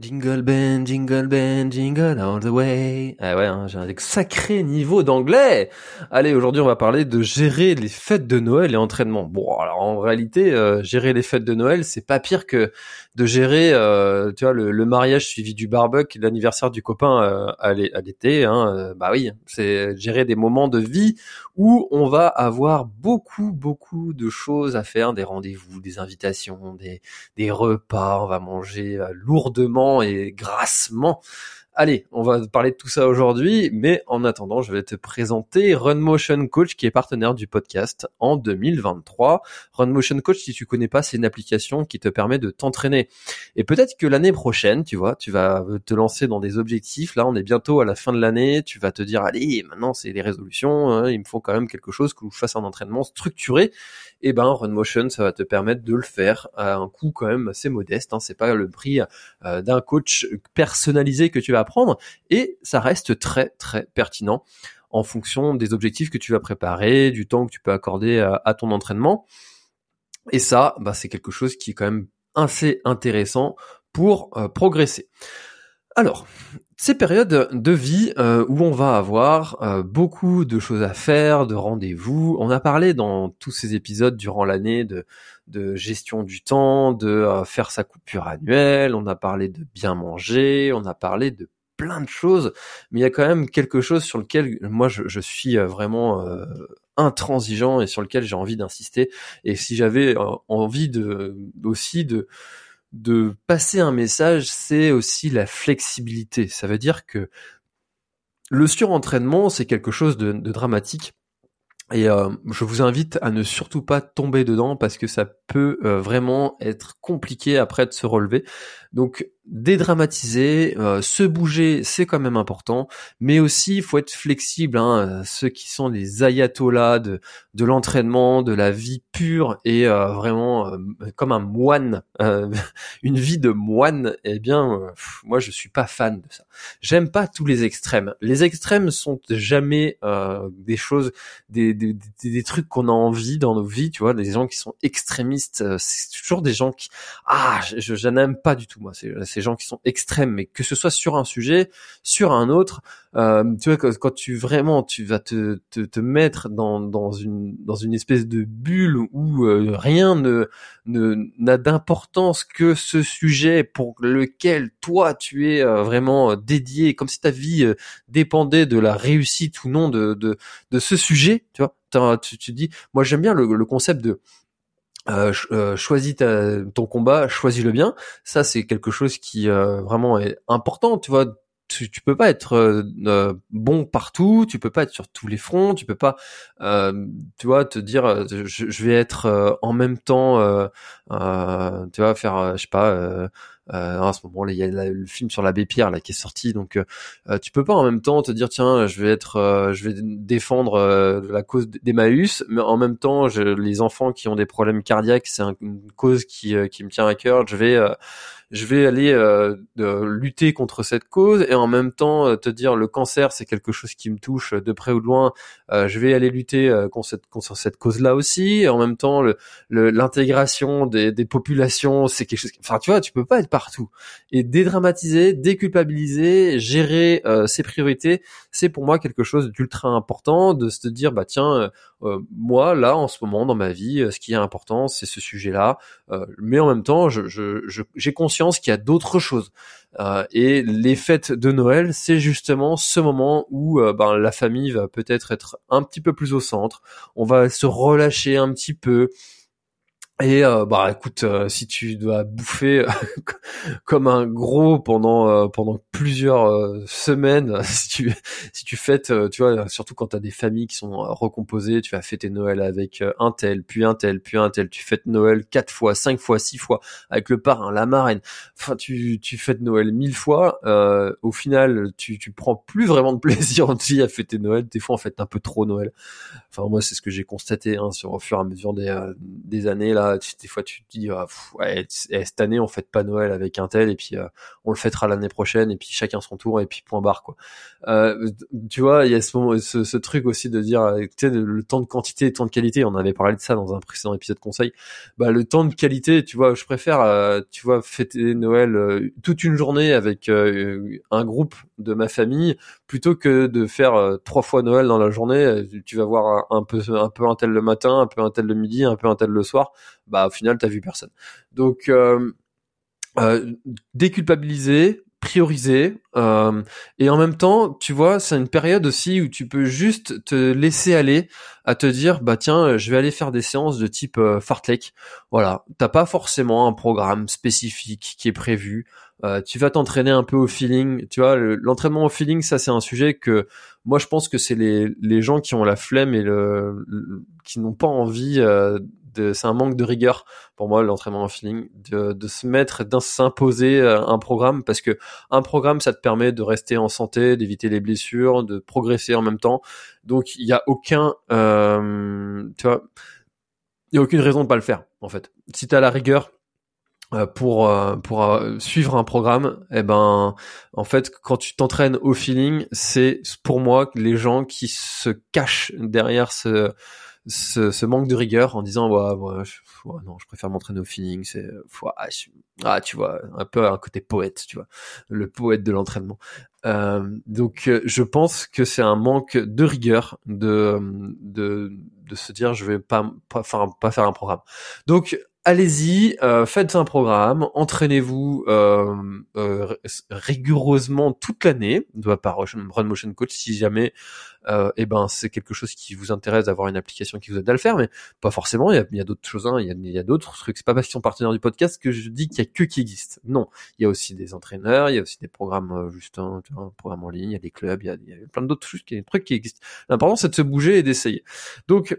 Jingle Ben, Jingle Ben, Jingle all the way. Ah ouais, hein, j'ai un sacré niveau d'anglais. Allez, aujourd'hui, on va parler de gérer les fêtes de Noël et entraînement. Bon, alors en réalité, euh, gérer les fêtes de Noël, c'est pas pire que de gérer, euh, tu vois, le, mariage suivi du barbecue, l'anniversaire du copain euh, à l'été. Hein, bah oui, c'est gérer des moments de vie où on va avoir beaucoup, beaucoup de choses à faire, des rendez-vous, des invitations, des, des repas. On va manger lourdement et grassement. Allez, on va parler de tout ça aujourd'hui, mais en attendant, je vais te présenter Run Motion Coach qui est partenaire du podcast en 2023. Run Motion Coach, si tu connais pas, c'est une application qui te permet de t'entraîner. Et peut-être que l'année prochaine, tu vois, tu vas te lancer dans des objectifs. Là, on est bientôt à la fin de l'année. Tu vas te dire, allez, maintenant c'est les résolutions. Hein, il me faut quand même quelque chose que je fasse un entraînement structuré et eh ben Run Motion ça va te permettre de le faire à un coût quand même assez modeste. Hein. C'est pas le prix euh, d'un coach personnalisé que tu vas et ça reste très très pertinent en fonction des objectifs que tu vas préparer, du temps que tu peux accorder à, ton entraînement. Et ça, bah, c'est quelque chose qui est quand même assez intéressant pour euh, progresser. Alors, ces périodes de vie euh, où on va avoir euh, beaucoup de choses à faire, de rendez-vous. On a parlé dans tous ces épisodes durant l'année de, gestion du temps, de faire sa coupure annuelle, on a parlé de bien manger, on a parlé de plein de choses, mais il y a quand même quelque chose sur lequel moi je, suis vraiment intransigeant et sur lequel j'ai envie d'insister. Et si j'avais envie de aussi de de passer un message, c'est aussi la flexibilité. Ça veut dire que le surentraînement, c'est quelque chose de, dramatique. Et euh, je vous invite à ne surtout pas tomber dedans parce que ça peut euh, vraiment être compliqué après de se relever. Donc dédramatiser, euh, se bouger, c'est quand même important, mais aussi il faut être flexible. Hein, ceux qui sont les ayatollahs de, de l'entraînement, de la vie pure et euh, vraiment euh, comme un moine, une vie de moine, eh bien, moi je suis pas fan de ça. J'aime pas tous les extrêmes. Les extrêmes sont jamais des choses, des, des, des trucs qu'on a envie dans nos vies, tu vois, des gens qui sont extrémistes, c'est toujours des gens qui, ah, je, je n'aime pas du tout moi. C'est ces gens qui sont extrêmes, mais que ce soit sur un sujet, sur un autre, euh, tu vois, quand, tu vraiment tu vas te, te, te, mettre dans, dans une dans une espèce de bulle où euh, rien ne n'a d'importance que ce sujet pour lequel toi tu es euh, vraiment dédié, comme si ta vie dépendait de la réussite ou non de de, de ce sujet, tu vois. Tu, tu dis, moi j'aime bien le, le concept de euh, euh, choisis ton combat, choisis-le bien. Ça, c'est quelque chose qui euh, vraiment est important. Tu vois, tu, tu peux pas être euh, bon partout, tu peux pas être sur tous les fronts, tu peux pas, tu vois, te dire, je, je vais être en même temps, tu vois, faire, je sais pas euh, à ce moment là il y a le film sur l'abbé Pierre là qui est sorti. Donc euh, euh, tu peux pas en même temps te dire tiens je vais être euh, je vais défendre la cause d'Emmaüs mais en même temps je, les enfants qui ont des problèmes cardiaques c'est une cause qui qui me tient à cœur. Je vais je vais aller euh, lutter contre cette cause et en même temps euh, te dire le cancer c'est quelque chose qui me touche de près ou de loin, euh, je vais aller lutter contre cette, contre cette cause-là aussi. Et en même temps, l'intégration le, des, des, populations, c'est quelque chose. Enfin, tu vois, tu peux pas être partout. Et dédramatiser, déculpabiliser, gérer ses priorités, c'est pour moi quelque chose d'ultra important de se dire bah tiens, moi là en ce moment dans ma vie, ce qui est important, c'est ce sujet-là. mais en même temps, j'ai je, je, qu'il y a d'autres choses. Euh, et les fêtes de Noël, c'est justement ce moment où euh, ben, la famille va peut-être être un petit peu plus au centre. On va se relâcher un petit peu. Et euh, bah écoute, euh, si tu dois bouffer comme un gros pendant euh, pendant plusieurs semaines, si tu si tu fêtes, tu vois, surtout quand t'as des familles qui sont recomposées, tu vas fêter Noël avec un tel, puis un tel, puis un tel, tu fêtes Noël quatre fois, cinq fois, six fois avec le parrain, la marraine. Enfin, tu tu fêtes Noël mille fois. au final, tu tu prends plus vraiment de plaisir aussi à fêter Noël. Des fois, en fait, un peu trop Noël. Enfin, moi, c'est ce que j'ai constaté hein, sur au fur et à mesure des des années là des fois tu te dis ah, ouais, eh, cette année on fête pas Noël avec un tel et puis euh, on le fêtera l'année prochaine et puis chacun son tour et puis point barre quoi. Euh, tu vois, il y a ce, ce, ce, truc aussi de dire euh, tu sais le temps de quantité et le temps de qualité, on avait parlé de ça dans un précédent épisode conseil. Bah le temps de qualité, tu vois, je préfère tu vois fêter Noël toute une journée avec un groupe de ma famille plutôt que de faire trois fois Noël dans la journée, tu vas voir un peu un peu un tel le matin, un peu un tel le midi, un peu un tel le soir bah au final t'as vu personne. Donc euh, euh, déculpabiliser, prioriser euh, et en même temps tu vois c'est une période aussi où tu peux juste te laisser aller à te dire bah tiens je vais aller faire des séances de type euh, fartlek voilà. T'as pas forcément un programme spécifique qui est prévu. Euh, tu vas t'entraîner un peu au feeling. Tu vois l'entraînement au feeling ça c'est un sujet que moi je pense que c'est les, les gens qui ont la flemme et le, qui n'ont pas envie euh, c'est un manque de rigueur pour moi l'entraînement en feeling de, de se mettre de s'imposer euh, un programme parce que un programme ça te permet de rester en santé d'éviter les blessures de progresser en même temps. Donc il y a aucun euh, tu vois il y a aucune raison de pas le faire en fait. Si tu as la rigueur euh, pour pour suivre un programme eh ben en fait quand tu t'entraînes au feeling c'est pour moi les gens qui se cachent derrière ce ce, ce, manque de rigueur en disant ouais, ouais, non je préfère m'entraîner au feeling c'est ah, ah, tu vois un peu un côté poète tu vois le poète de l'entraînement. Euh, donc euh, je pense que c'est un manque de rigueur de de de se dire je vais pas pas faire pas faire un programme. Donc allez-y, euh, faites un programme, entraînez-vous euh, euh, rigoureusement toute l'année, par Run Motion Coach, si jamais euh, eh ben c'est quelque chose qui vous intéresse d'avoir une application qui vous aide à le faire, mais pas forcément. Il y a, d'autres choses, hein, il y a, d'autres trucs. C'est pas parce qu'ils sont partenaires du podcast que je dis qu'il y a que qui existe. Non, il y a aussi des entraîneurs, il y a aussi des programmes euh, juste un, un programme en ligne, il y a des clubs, il y a, plein d'autres trucs, trucs qui existent. L'important c'est de se bouger et d'essayer. Donc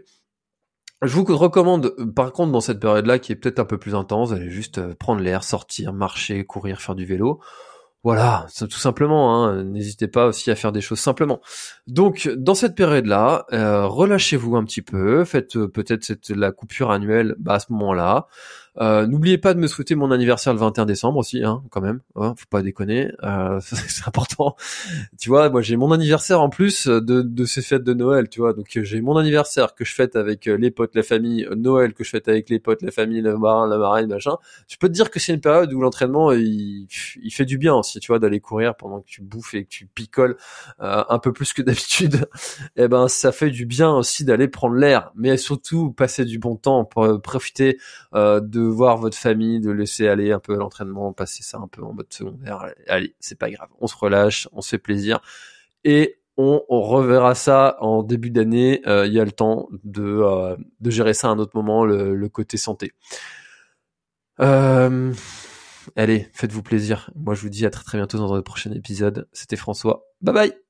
je vous recommande, par contre, dans cette période-là, qui est peut-être un peu plus intense, d'aller juste euh, prendre l'air, sortir, marcher, courir, faire du vélo. Voilà, tout simplement. Hein. N'hésitez pas aussi à faire des choses simplement. Donc, dans cette période-là, euh, relâchez-vous un petit peu. Faites euh, peut-être la coupure annuelle bah, à ce moment-là. Euh, n'oubliez pas de me souhaiter mon anniversaire le 21 décembre aussi, hein, quand même. faut pas déconner, euh, c'est important. Tu vois, moi j'ai mon anniversaire en plus de, de ces fêtes de Noël, tu vois. Donc j'ai mon anniversaire que je fête avec euh, les potes, la famille, Noël que je fête avec les potes, la famille, le marin, la marraine, machin. Je peux te dire que c'est une période où l'entraînement il, il, fait du bien aussi, tu vois, d'aller courir pendant que tu bouffes et que tu picoles un peu plus que d'habitude. Et eh ben ça fait du bien aussi d'aller prendre l'air, mais surtout passer du bon temps pour profiter de de voir votre famille, de laisser aller un peu à l'entraînement, passer ça un peu en mode secondaire. Allez, c'est pas grave, on se relâche, on se fait plaisir et on, reverra ça en début d'année. Euh, il y a le temps de, euh, de gérer ça à un autre moment, le, côté santé. Euh, allez, faites-vous plaisir. Moi, je vous dis à très très bientôt dans un prochain épisode. C'était François. Bye bye